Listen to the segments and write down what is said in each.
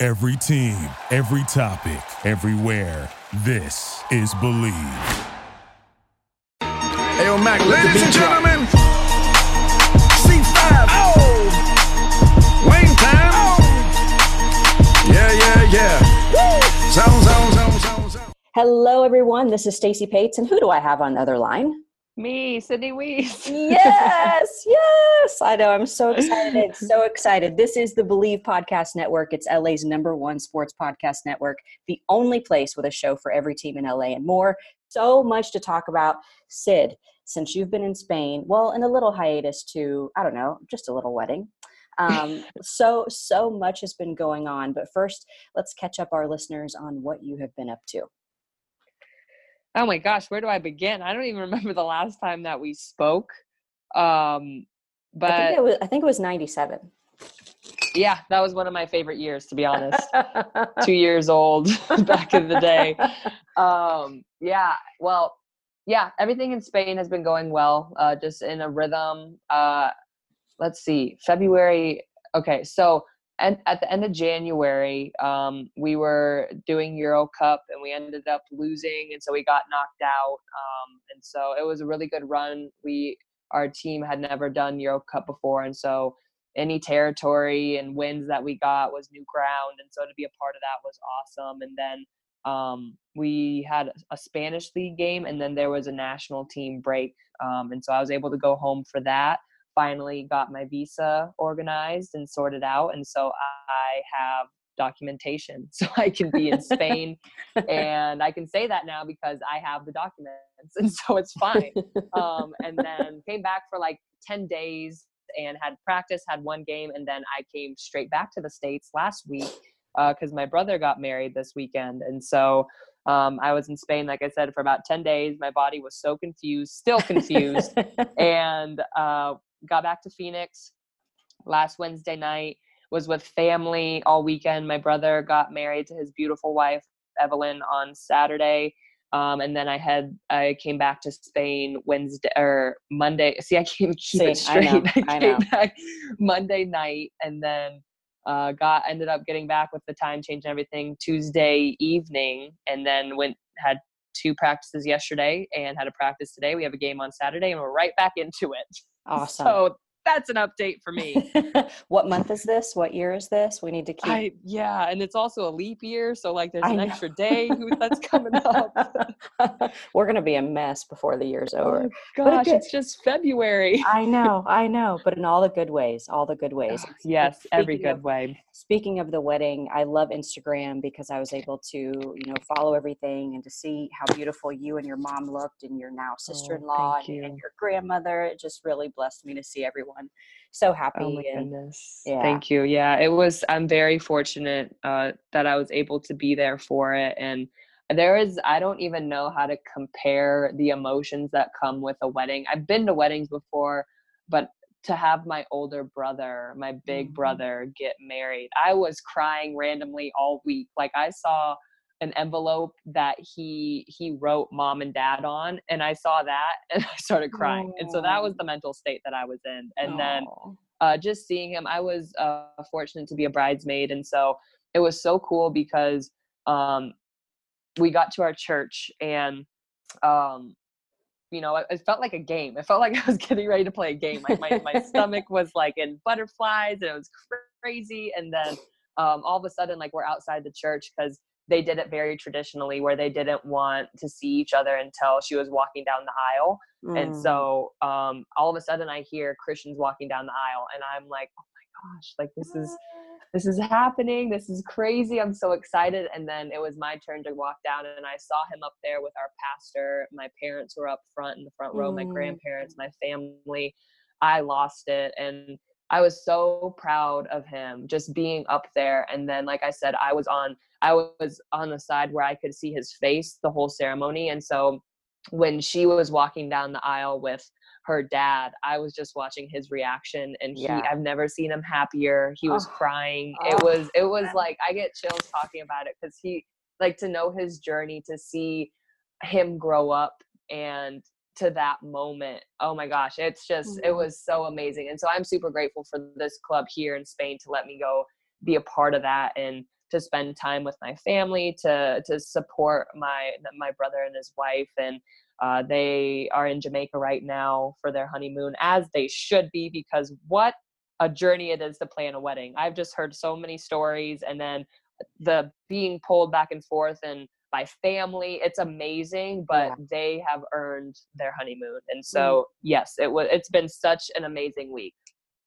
Every team, every topic, everywhere. This is Bleav. Hey, yo, Mac, ladies and gentlemen, C5. Oh, Wayne time. Oh. Yeah, yeah, yeah. Woo. Zone, zone, zone, zone, zone. Hello, everyone. This is Stacy Pates, and who do I have on the other line? Me, Sydney Wiese. Yes, yes. I know. I'm so excited. So excited. This is the Bleav Podcast Network. It's LA's number one sports podcast network, the only place with a show for every team in LA and more. So much to talk about. Sid, since you've been in Spain, well, in a little hiatus to, I don't know, just a little wedding. Um, so, so much has been going on. But first, let's catch up our listeners on what you have been up to. Oh my gosh, where do I begin? I don't even remember the last time that we spoke. Um, but I think it was, I think it was 97. yeah, that was one of my favorite years, to be honest. Two years old back in the day. Um, yeah, well, yeah, everything in Spain has been going well, uh, just in a rhythm. Uh, let's see, February. Okay, so and at the end of January, um, we were doing Euro Cup and we ended up losing, and so we got knocked out. Um, and so it was a really good run. We our team had never done Euro Cup before, and so any territory and wins that we got was new ground, and so to be a part of that was awesome. And then um, we had a Spanish league game, and then there was a national team break, um, and so I was able to go home for that finally got my visa organized and sorted out and so i have documentation so i can be in spain and i can say that now because i have the documents and so it's fine. Um, and then came back for like 10 days and had practice had one game and then i came straight back to the states last week because my brother got married this weekend and so um, i was in spain like i said for about 10 days. My body was so confused still confused and uh, got back to Phoenix last Wednesday night. Was with family all weekend. My brother got married to his beautiful wife Evelyn on Saturday, um, and then I had I came back to Spain Wednesday or Monday. See, I can't keep it See, I straight. know, I, I came know. back Monday night, and then uh, got ended up getting back with the time change and everything Tuesday evening, and then went had two practices yesterday and had a practice today. We have a game on Saturday, and we're right back into it. Awesome. So that's an update for me. what month is this? What year is this? We need to keep. I yeah, and it's also a leap year, so like there's an extra day that's coming up. We're gonna be a mess before the year's oh over. Oh gosh, good- it's just February. I know, I know, but in all the good ways, all the good ways. yes, every good of- way. Speaking of the wedding, I love Instagram because I was able to, you know, follow everything and to see how beautiful you and your mom looked and your now oh, sister-in-law thank and, and your grandmother. It just really blessed me to see everyone so happy. Oh my and goodness. yeah. Thank you. Yeah, it was I'm very fortunate uh that I was able to be there for it and there is I don't even know how to compare the emotions that come with a wedding. I've been to weddings before, but to have my older brother, my big Mhm. brother get married. I was crying randomly all week. Like I saw an envelope that he he wrote mom and dad on and I saw that and I started crying. And so that was the mental state that I was in. And then uh, just seeing him, I was uh, fortunate to be a bridesmaid, and so it was so cool because um, we got to our church and um, you know, it, it felt like a game. It felt like I was getting ready to play a game. Like my my stomach was like in butterflies, and it was crazy. And then um, all of a sudden, like we're outside the church because they did it very traditionally, where they didn't want to see each other until she was walking down the aisle. And Mm. so um, all of a sudden I hear Christians walking down the aisle and I'm like, oh my gosh, like this is this is happening. This is crazy. I'm so excited. And then it was my turn to walk down and I saw him up there with our pastor. My parents were up front in the front row, my Mm. grandparents, my family. I lost it. And I was so proud of him just being up there. And then, like I said, I was on I was on the side where I could see his face the whole ceremony. And so when she was walking down the aisle with her dad, I was just watching his reaction and he Yeah. I've never seen him happier. He was Oh. crying. Oh, It was it was like I get chills talking about it cuz he like to know his journey to see him grow up and to that moment. Oh my gosh, it's just it Mhm. was so amazing. And so I'm super grateful for this club here in Spain to let me go be a part of that and to spend time with my family to to support my my brother and his wife and uh, they are in Jamaica right now for their honeymoon as they should be because what a journey it is to plan a wedding. I've just heard so many stories and then the being pulled back and forth and by family it's amazing but Yeah. they have earned their honeymoon and mm. so yes it was it's been such an amazing week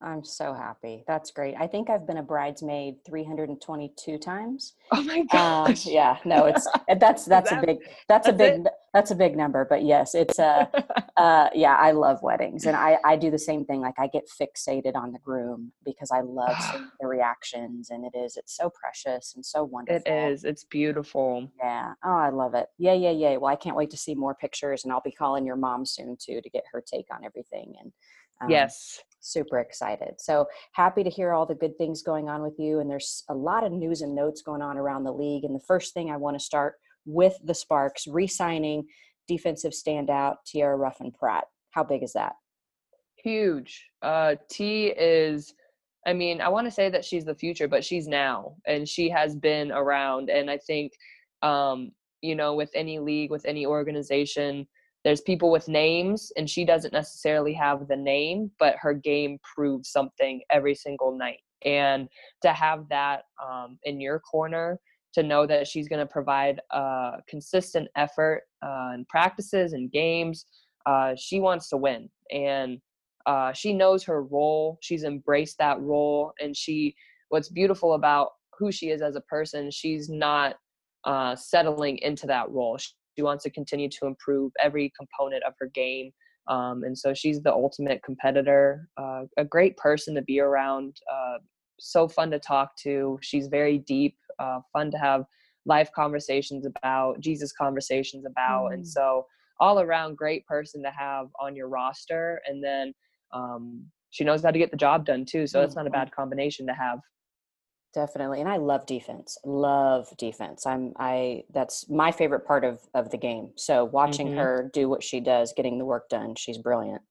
I'm so happy. That's great. I think I've been a bridesmaid 322 times. oh my Um, gosh yeah, no, it's that's that's a big that's a that's big that's a big number. But yes, it's uh, uh yeah, I love weddings, and I I do the same thing. Like I get fixated on the groom because I love seeing the reactions, and it is it's so precious and so wonderful. it is it's beautiful Yeah. Oh, I love it. Yeah, yeah, yeah. Well, I can't wait to see more pictures, and I'll be calling your mom soon too to get her take on everything. And um, yes super excited. So happy to hear all the good things going on with you. And there's a lot of news and notes going on around the league. And the first thing I want to start with the Sparks re-signing defensive standout Tierra Ruffin Pratt. How big is that? huge uh t is i mean i want to say that she's the future but she's now and she has been around and i think um you know with any league with any organization there's people with names and she doesn't necessarily have the name but her game proves something every single night. And to have that um, in your corner to know that she's going to provide uh, consistent effort uh, in practices and games uh, she wants to win. And uh, she knows her role. She's embraced that role. And she what's beautiful about who she is as a person she's not uh, settling into that role she, wants to continue to improve every component of her game um, and so she's the ultimate competitor uh, a great person to be around uh, so fun to talk to. She's very deep uh, fun to have life conversations about jesus conversations about and Mm. so all around great person to have on your roster and then um, she knows how to get the job done too so it's not a bad combination to have Definitely. And I love defense. Love defense. I'm I that's my favorite part of of the game. So watching Mhm. her do what she does, getting the work done, she's brilliant.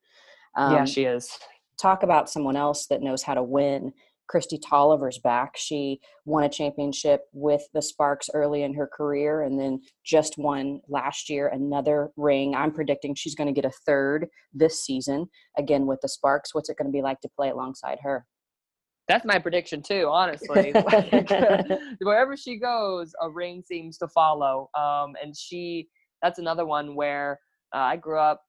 yeah Um, she is talk about someone else that knows how to win. Kristi Toliver's back. She won a championship with the Sparks early in her career and then just won last year another ring. I'm predicting she's going to get a third this season again with the Sparks. What's it going to be like to play alongside her? That's my prediction too, honestly. Wherever she goes, a ring seems to follow. Um, and she, that's another one where uh, I grew up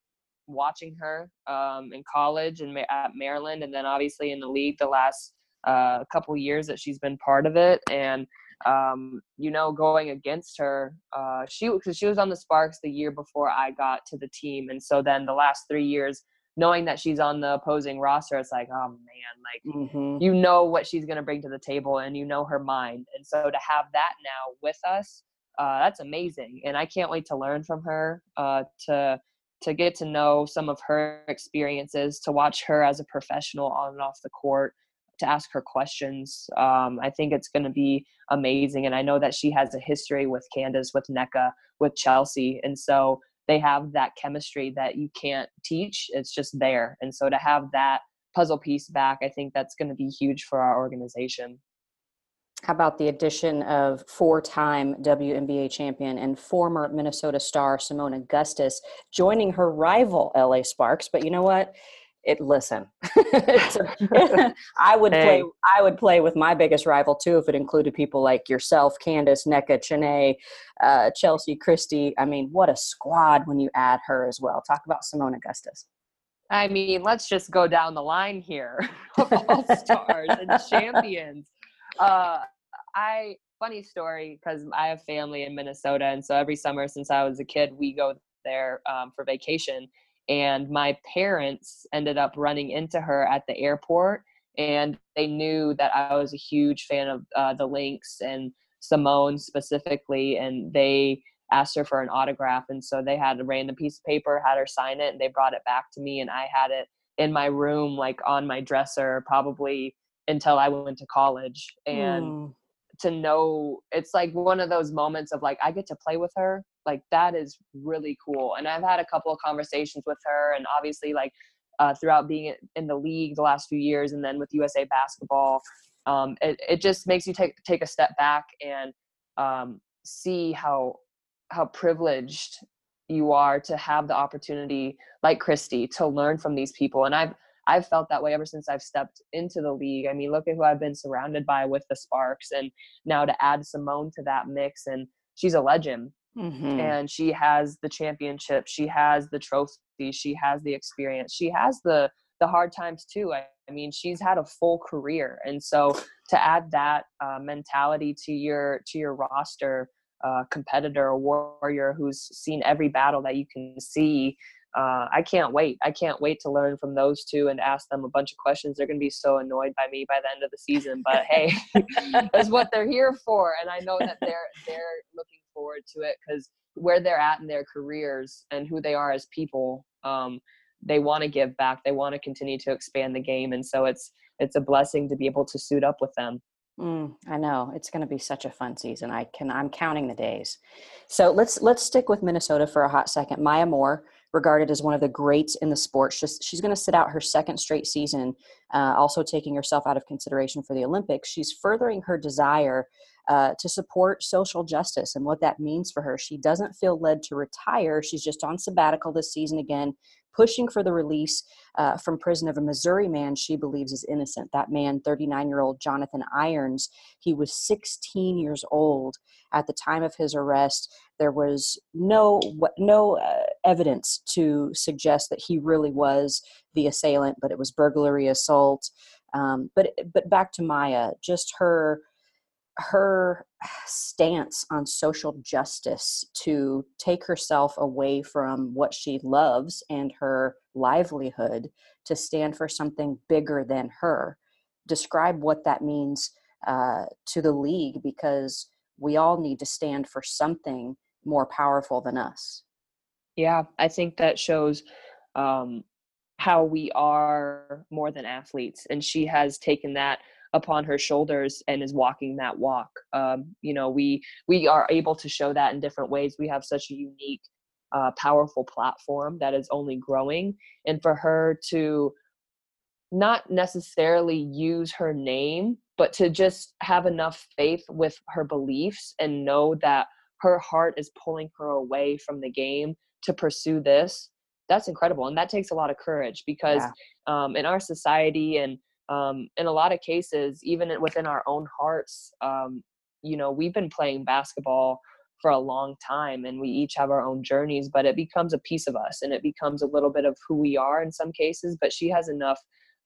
watching her um, in college and at Maryland, and then obviously in the league the last uh, couple years that she's been part of it. And um, you know, going against her, uh, she because she was on the Sparks the year before I got to the team, and so then the last three years, knowing that she's on the opposing roster, it's like, oh man, like hmm you know what she's going to bring to the table and you know her mind. And so to have that now with us uh, that's amazing and i can't wait to learn from her uh, to to get to know some of her experiences to watch her as a professional on and off the court to ask her questions. Um, i think it's going to be amazing and i know that she has a history with candace with Nneka, with chelsea and so they have that chemistry that you can't teach it's just there and so to have that puzzle piece back, I think that's going to be huge for our organization. How about the addition of four-time WNBA champion and former Minnesota star Seimone Augustus joining her rival LA Sparks? But you know what? It listen. A- I would play. I would play with my biggest rival too if it included people like yourself, Candace, Nneka, Chiney, uh, Chelsea, Kristi. I mean, what a squad when you add her as well. Talk about Seimone Augustus. I mean, let's just go down the line here of all stars and champions. Uh, I funny story because I have family in Minnesota, and so every summer since I was a kid, we go there um, for vacation. And my parents ended up running into her at the airport, and they knew that I was a huge fan of uh, the Lynx and Seimone specifically, and they asked her for an autograph, and so they had a random piece of paper, had her sign it, and they brought it back to me, and I had it in my room, like on my dresser, probably until I went to college, and. Mm. To know it's like one of those moments of like I get to play with her, like that is really cool. And I've had a couple of conversations with her, and obviously like uh, throughout being in the league the last few years, and then with USA Basketball. Um, it, it just makes you take take a step back and um, see how how privileged you are to have the opportunity, like Kristi, to learn from these people. And I've I've felt that way ever since I've stepped into the league. I mean, look at who I've been surrounded by with the Sparks, and now to add Seimone to that mix, and she's a legend. Mm-hmm. And she has the championship, she has the trophy, she has the experience, she has the the hard times too. I, I mean, she's had a full career, and so to add that uh, mentality to your to your roster, uh, competitor, a warrior who's seen every battle that you can see. Uh, I can't wait. I can't wait to learn from those two and ask them a bunch of questions. They're going to be so annoyed by me by the end of the season, but hey, that's what they're here for, and I know that they're they're looking forward to it because where they're at in their careers and who they are as people. Um, they want to give back they want to continue to expand the game and so it's it's a blessing to be able to suit up with them mm, i know it's going to be such a fun season i can i'm counting the days so let's let's stick with minnesota for a hot second maya moore regarded as one of the greats in the sport she's, she's going to sit out her second straight season uh, also taking herself out of consideration for the olympics she's furthering her desire uh, to support social justice and what that means for her. She doesn't feel led to retire. She's just on sabbatical this season again, pushing for the release uh, from prison of a Missouri man she believes is innocent. That man, 39 year old Jonathan Irons, he was 16 years old at the time of his arrest. There was no no uh, evidence to suggest that he really was the assailant, but it was burglary assault. Um, but but back to Maya, just her her stance on social justice to take herself away from what she loves and her livelihood to stand for something bigger than her. Describe what that means uh, to the league because we all need to stand for something more powerful than us. Yeah, I think that shows um, how we are more than athletes. And she has taken that upon her shoulders and is walking that walk. Um, you know we we are able to show that in different ways. We have such a unique uh, powerful platform that is only growing. And for her to not necessarily use her name but to just have enough faith with her beliefs and know that her heart is pulling her away from the game to pursue this that's incredible. And that takes a lot of courage because yeah. um, in our society and um, in a lot of cases, even within our own hearts, um, you know, we've been playing basketball for a long time and we each have our own journeys, but it becomes a piece of us and it becomes a little bit of who we are in some cases. But she has enough,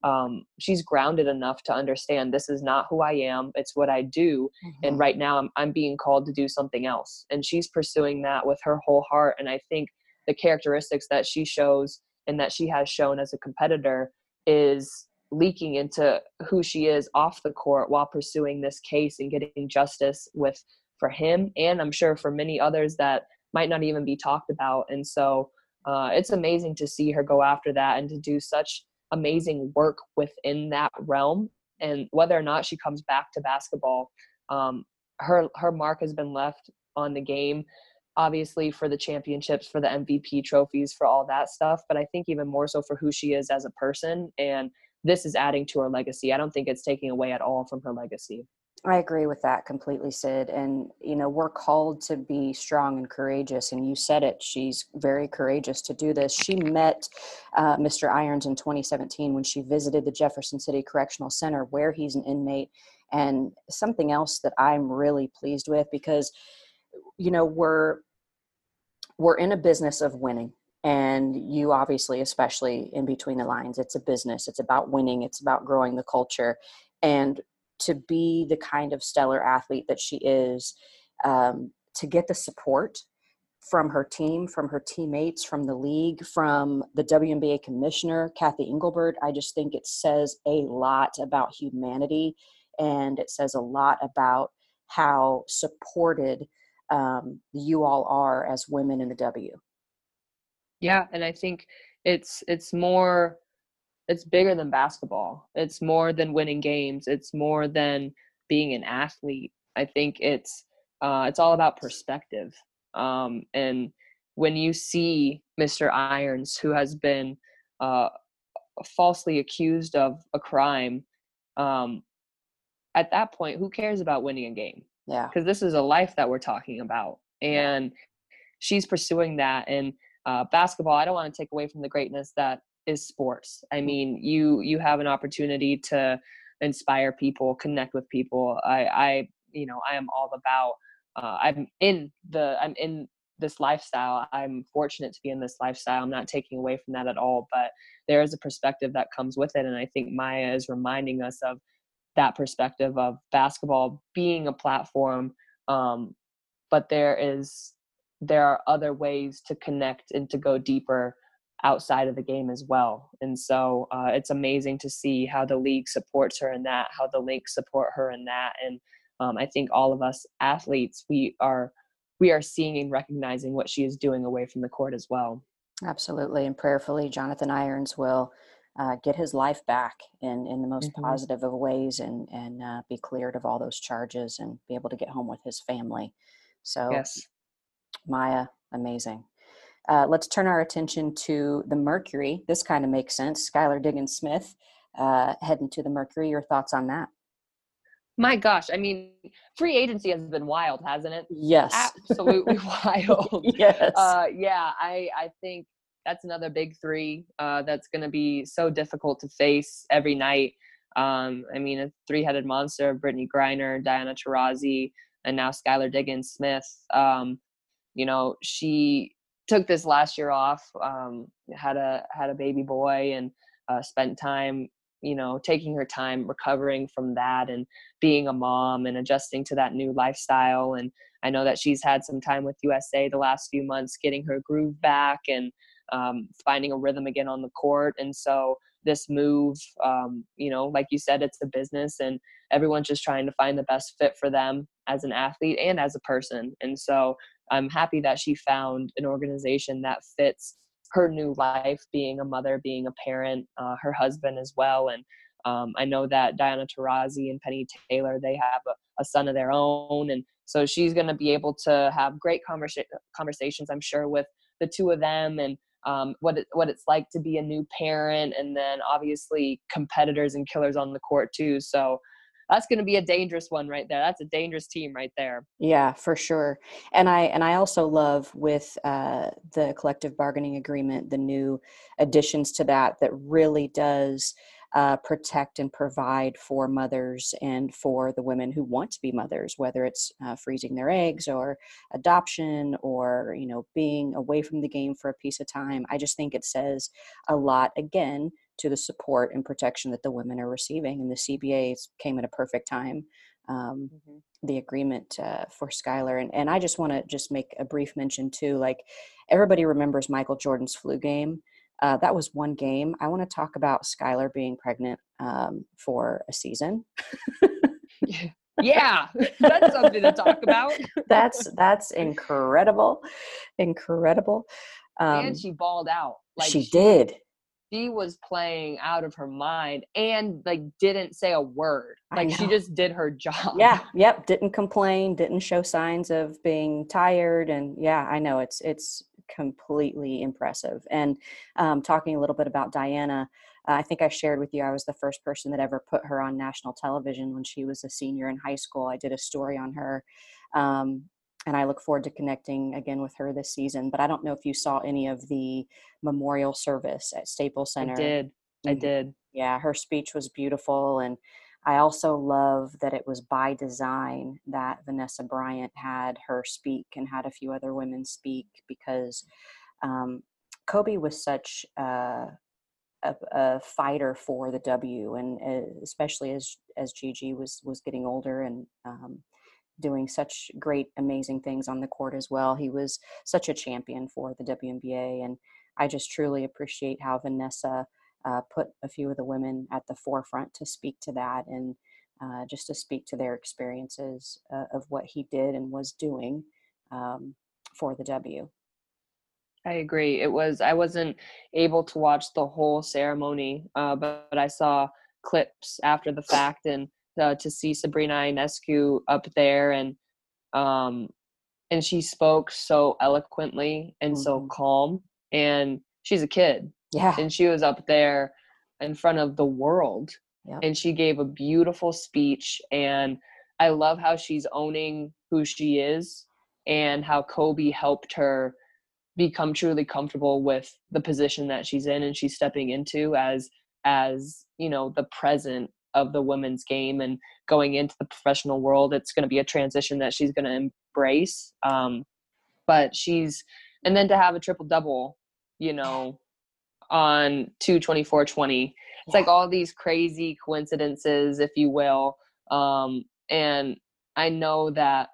um, she's grounded enough to understand this is not who I am, it's what I do. Mm-hmm. And right now I'm, I'm being called to do something else. And she's pursuing that with her whole heart. And I think the characteristics that she shows and that she has shown as a competitor is leaking into who she is off the court while pursuing this case and getting justice with for him and i'm sure for many others that might not even be talked about. And so uh, it's amazing to see her go after that and to do such amazing work within that realm and whether or not she comes back to basketball. Um, her her mark has been left on the game obviously for the championships for the mvp trophies for all that stuff but i think even more so for who she is as a person and this is adding to her legacy. I don't think it's taking away at all from her legacy. I agree with that completely, Sid. And, you know, we're called to be strong and courageous. And you said it. She's very courageous to do this. She met uh, Mr. Irons in 2017 when she visited the Jefferson City Correctional Center, where he's an inmate. And something else that I'm really pleased with because, you know, we're we're in a business of winning and you obviously especially in between the lines it's a business it's about winning it's about growing the culture and to be the kind of stellar athlete that she is um, to get the support from her team, from her teammates, from the league, from the WNBA commissioner, Cathy Engelbert. I just think it says a lot about humanity and it says a lot about how supported um, you all are as women in the W. Yeah, and I think it's it's more it's bigger than basketball. It's more than winning games. It's more than being an athlete. I think it's uh, it's all about perspective. Um, and when you see Mr. Irons, who has been uh, falsely accused of a crime, um, at that point, who cares about winning a game? Yeah. Because this is a life that we're talking about. And she's pursuing that. And uh, basketball, I don't want to take away from the greatness that is sports. I mm-hmm. mean, you you have an opportunity to inspire people, connect with people. I, I you know, I am all about. Uh, I'm in the I'm in this lifestyle. I'm fortunate to be in this lifestyle. I'm not taking away from that at all, but there is a perspective that comes with it, and I think Maya is reminding us of that perspective of basketball being a platform um, but there is there are other ways to connect and to go deeper outside of the game as well and so uh, it's amazing to see how the league supports her in that how the league support her in that and um, i think all of us athletes we are we are seeing and recognizing what she is doing away from the court as well absolutely and prayerfully jonathan irons will uh, get his life back in, in the most mm-hmm. positive of ways and, and uh, be cleared of all those charges and be able to get home with his family. So, yes. Maya, amazing. Uh, let's turn our attention to the Mercury. This kind of makes sense. Skylar Diggins Smith uh, heading to the Mercury. Your thoughts on that? My gosh, I mean, free agency has been wild, hasn't it? Yes, absolutely wild. yes, uh, yeah. I I think that's another big three uh, that's going to be so difficult to face every night. Um, I mean, a three-headed monster: Brittney Griner, Diana Taurasi, and now Skylar Diggins Smith. Um, you know, she took this last year off, um, had a had a baby boy, and uh, spent time, you know, taking her time recovering from that and being a mom and adjusting to that new lifestyle. And I know that she's had some time with USA the last few months, getting her groove back and um, finding a rhythm again on the court. And so this move, um, you know, like you said, it's a business and everyone's just trying to find the best fit for them as an athlete and as a person. And so I'm happy that she found an organization that fits her new life, being a mother, being a parent, uh, her husband as well. And um, I know that Diana Taurasi and Penny Taylor, they have a, a son of their own. And so she's going to be able to have great conversa- conversations, I'm sure, with the two of them and um, what it, what it's like to be a new parent, and then obviously competitors and killers on the court too. So that's going to be a dangerous one right there. That's a dangerous team right there. Yeah, for sure. And I and I also love with uh, the collective bargaining agreement the new additions to that that really does uh, protect and provide for mothers and for the women who want to be mothers, whether it's uh, freezing their eggs or adoption or you know being away from the game for a piece of time. I just think it says a lot again to the support and protection that the women are receiving, and the CBA came at a perfect time. Um, mm-hmm. the agreement uh, for Skylar. And, and I just want to just make a brief mention too, like everybody remembers Michael Jordan's flu game. Uh, that was one game. I want to talk about Skylar being pregnant um, for a season. yeah, that's something to talk about. that's that's incredible, incredible. Um, and she balled out. Like she, she did. She was playing out of her mind and like didn't say a word. Like she just did her job. Yeah. Yep. Didn't complain. Didn't show signs of being tired. And yeah, I know it's it's completely impressive. And um, talking a little bit about Diana, uh, I think I shared with you I was the first person that ever put her on national television when she was a senior in high school. I did a story on her. Um, and I look forward to connecting again with her this season. But I don't know if you saw any of the memorial service at Staples Center. I did. I mm-hmm. did. Yeah, her speech was beautiful. And I also love that it was by design that Vanessa Bryant had her speak and had a few other women speak because um, Kobe was such a, a, a, fighter for the W, and uh, especially as as Gigi was was getting older and um, doing such great, amazing things on the court as well. He was such a champion for the WNBA, and I just truly appreciate how Vanessa uh, put a few of the women at the forefront to speak to that and uh, just to speak to their experiences uh, of what he did and was doing um, for the W. I agree. It was I wasn't able to watch the whole ceremony, uh, but, but, I saw clips after the fact and uh, to see Sabrina Ionescu up there and um, and she spoke so eloquently and mm-hmm. so calm and she's a kid yeah and she was up there in front of the world yep. and she gave a beautiful speech and i love how she's owning who she is and how kobe helped her become truly comfortable with the position that she's in and she's stepping into as as you know the present of the women's game and going into the professional world it's going to be a transition that she's going to embrace um, but she's and then to have a triple double you know on 22420 it's like all these crazy coincidences if you will um, and i know that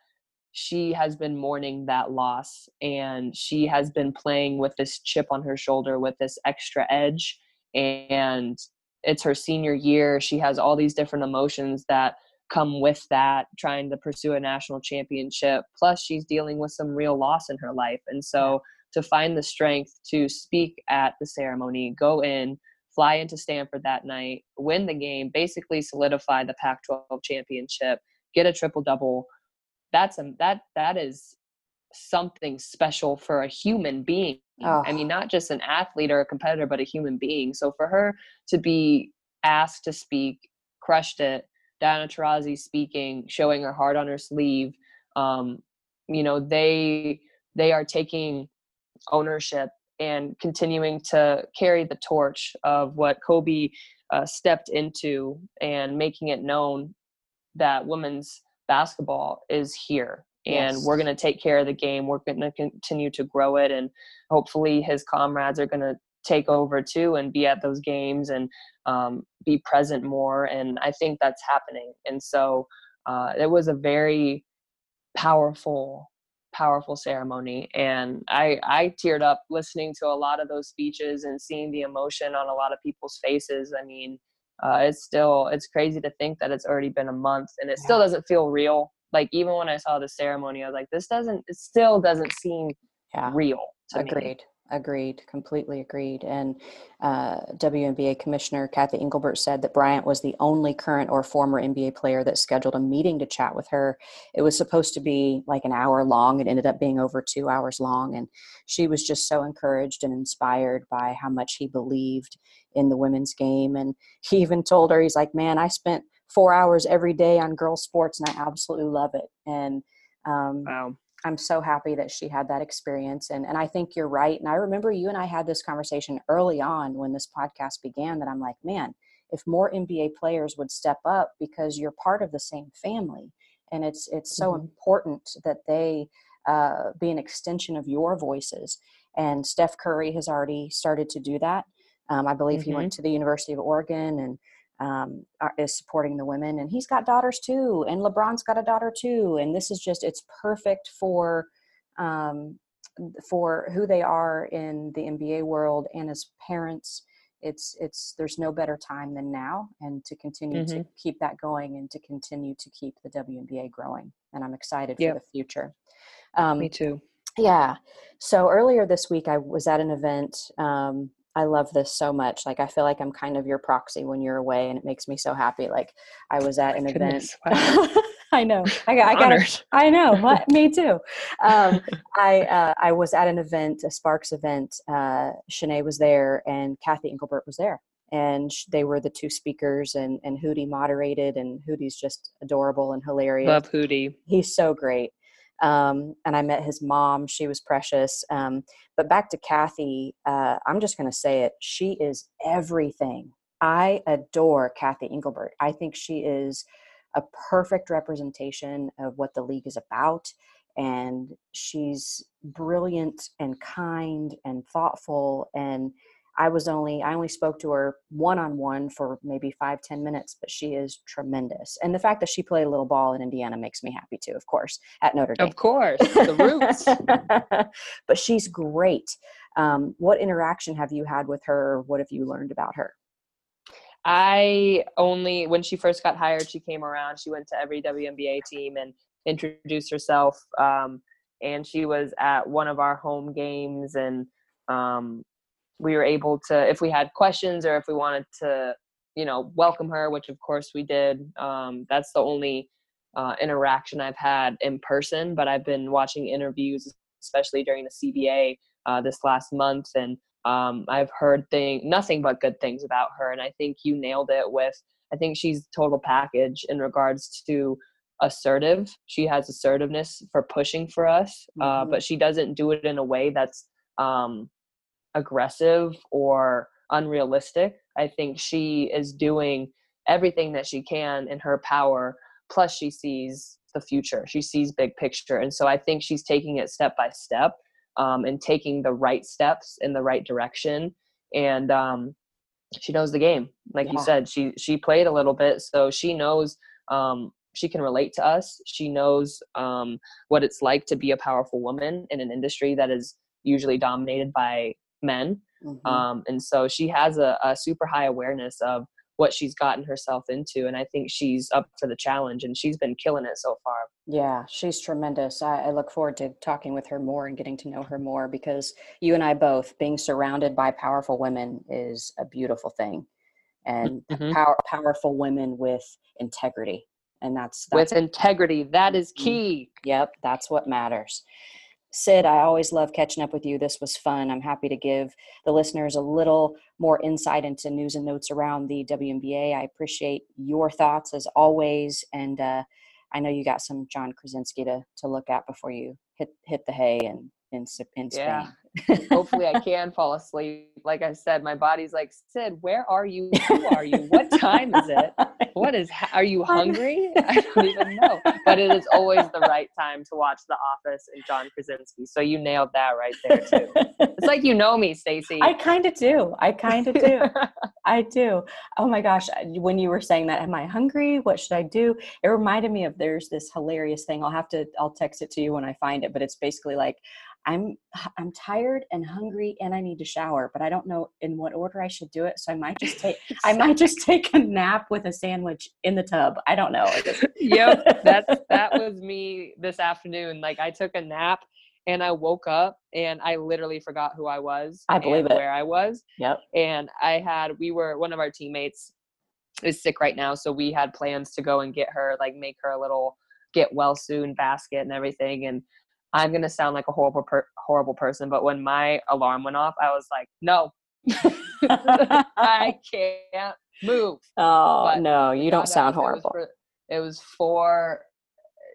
she has been mourning that loss and she has been playing with this chip on her shoulder with this extra edge and it's her senior year she has all these different emotions that come with that trying to pursue a national championship plus she's dealing with some real loss in her life and so to find the strength to speak at the ceremony go in fly into stanford that night win the game basically solidify the pac 12 championship get a triple double that's a that that is something special for a human being. Oh. i mean not just an athlete or a competitor but a human being. So for her to be asked to speak crushed it Diana Taurasi speaking showing her heart on her sleeve um, you know they they are taking ownership and continuing to carry the torch of what kobe uh, stepped into and making it known that women's basketball is here and yes. we're going to take care of the game we're going to continue to grow it and hopefully his comrades are going to take over too and be at those games and um, be present more and i think that's happening and so uh, it was a very powerful powerful ceremony and i i teared up listening to a lot of those speeches and seeing the emotion on a lot of people's faces i mean uh, it's still it's crazy to think that it's already been a month and it yeah. still doesn't feel real like even when i saw the ceremony i was like this doesn't it still doesn't seem yeah. real agreed me. agreed completely agreed and uh, WNBA commissioner cathy engelbert said that bryant was the only current or former nba player that scheduled a meeting to chat with her it was supposed to be like an hour long it ended up being over two hours long and she was just so encouraged and inspired by how much he believed in the women's game. And he even told her, he's like, man, I spent four hours every day on girls sports and I absolutely love it. And um, wow. I'm so happy that she had that experience. And, and I think you're right. And I remember you and I had this conversation early on when this podcast began that I'm like, man, if more NBA players would step up because you're part of the same family. And it's, it's so mm-hmm. important that they uh, be an extension of your voices. And Steph Curry has already started to do that. Um, I believe mm-hmm. he went mm-hmm. to the University of Oregon and um, is supporting the women. And he's got daughters too. And LeBron's got a daughter too. And this is just, it's perfect for. Um, for who they are in the NBA world and as parents, it's it's there's no better time than now and to continue mm-hmm. to keep that going and to continue to keep the WNBA growing and i'm excited yep. for the future um, me too yeah so earlier this week i was at an event um, I love this so much. Like I feel like I'm kind of your proxy when you're away, and it makes me so happy. Like I was at an Goodness, event. Wow. I know. I got. I got. It. I know. What? me too. Um, I uh, I was at an event, a Sparks event. Uh, Shanae was there, and Cathy Engelbert was there, and they were the two speakers. And and Hootie moderated, and Hootie's just adorable and hilarious. Love Hootie. He's so great. Um, and I met his mom. She was precious. Um, but back to Cathy, uh, I'm just going to say it. She is everything. I adore Cathy Engelbert. I think she is a perfect representation of what the league is about. And she's brilliant and kind and thoughtful. And I was only I only spoke to her one on one for maybe five ten minutes, but she is tremendous. And the fact that she played a little ball in Indiana makes me happy too. Of course, at Notre Dame. Of course, the roots. but she's great. Um, what interaction have you had with her? What have you learned about her? I only when she first got hired, she came around. She went to every WNBA team and introduced herself. Um, and she was at one of our home games, and um, we were able to, if we had questions or if we wanted to, you know, welcome her, which of course we did. Um, that's the only uh, interaction I've had in person, but I've been watching interviews, especially during the CBA uh, this last month, and um, I've heard thing nothing but good things about her. And I think you nailed it with. I think she's total package in regards to assertive. She has assertiveness for pushing for us, uh, mm-hmm. but she doesn't do it in a way that's um, aggressive or unrealistic. I think she is doing everything that she can in her power. Plus, she sees the future. She sees big picture, and so I think she's taking it step by step um, and taking the right steps in the right direction. And um, she knows the game, like yeah. you said. She she played a little bit, so she knows. Um, she can relate to us. She knows um, what it's like to be a powerful woman in an industry that is usually dominated by men. Mm-hmm. Um, and so she has a, a, super high awareness of what she's gotten herself into. And I think she's up for the challenge and she's been killing it so far. Yeah, she's tremendous. I, I look forward to talking with her more and getting to know her more because you and I both being surrounded by powerful women is a beautiful thing. And mm-hmm. power, powerful women with integrity. And that's, that's with integrity. That is mm-hmm. key. Yep, that's what matters. Sid, I always love catching up with you. This was fun. I'm happy to give the listeners a little more insight into news and notes around the WNBA. I appreciate your thoughts as always, and uh, I know you got some John Krasinski to to look at before you hit hit the hay and in in Spain. Yeah. Hopefully, I can fall asleep. Like I said, my body's like, Sid, where are you? Who are you? What time is it? What is? Are you hungry? I don't even know. But it is always the right time to watch The Office and john krasinski So you nailed that right there too. It's like you know me, Stacy. I kind of do. I kind of do. I do. Oh my gosh, when you were saying that, am I hungry? What should I do? It reminded me of there's this hilarious thing. I'll have to. I'll text it to you when I find it. But it's basically like I'm I'm tired and hungry and I need to shower, but I don't know in what order I should do it. So I might just take I might just take a nap with a sandwich in the tub. I don't know. yep, that's that was me this afternoon. Like I took a nap and I woke up and I literally forgot who I was. I believe it. Where I was. Yep. And I had we were one of our teammates is sick right now, so we had plans to go and get her, like make her a little get well soon basket and everything and I'm going to sound like a horrible, per- horrible person, but when my alarm went off, I was like, no, I can't move. Oh, but no, you don't sound horrible. It was, for, it was for,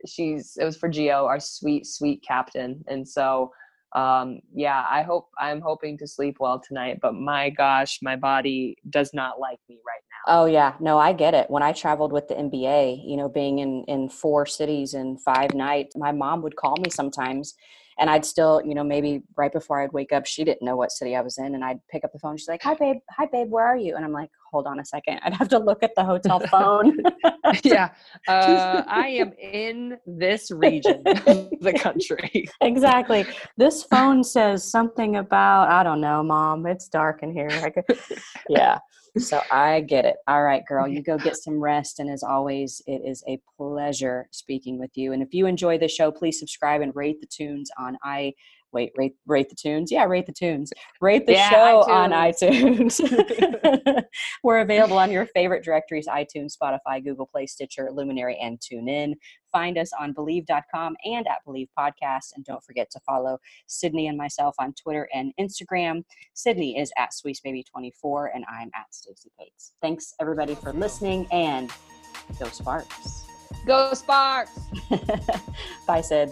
she's, it was for Geo, our sweet, sweet captain. And so um, yeah, I hope I'm hoping to sleep well tonight, but my gosh, my body does not like me right now. Oh yeah, no, I get it. When I traveled with the NBA, you know, being in in four cities in five nights, my mom would call me sometimes and I'd still, you know, maybe right before I'd wake up, she didn't know what city I was in, and I'd pick up the phone. She's like, "Hi, babe. Hi, babe. Where are you?" And I'm like, "Hold on a second. I'd have to look at the hotel phone. yeah, uh, I am in this region of the country. exactly. This phone says something about I don't know, mom. It's dark in here. Could, yeah so I get it. All right, girl, you go get some rest. And as always, it is a pleasure speaking with you. And if you enjoy the show, please subscribe and rate the tunes on i wait, rate rate the tunes. Yeah, rate the tunes. Rate the yeah, show iTunes. on iTunes. We're available on your favorite directories: iTunes, Spotify, Google Play, Stitcher, Luminary, and TuneIn. Find us on Bleav.com and at Bleav Podcast, and don't forget to follow Sydney and myself on Twitter and Instagram. Sydney is at SweetBaby24, and I'm at Stacy Pates. Thanks everybody for listening, and go Sparks. Go Sparks. Bye, Sid.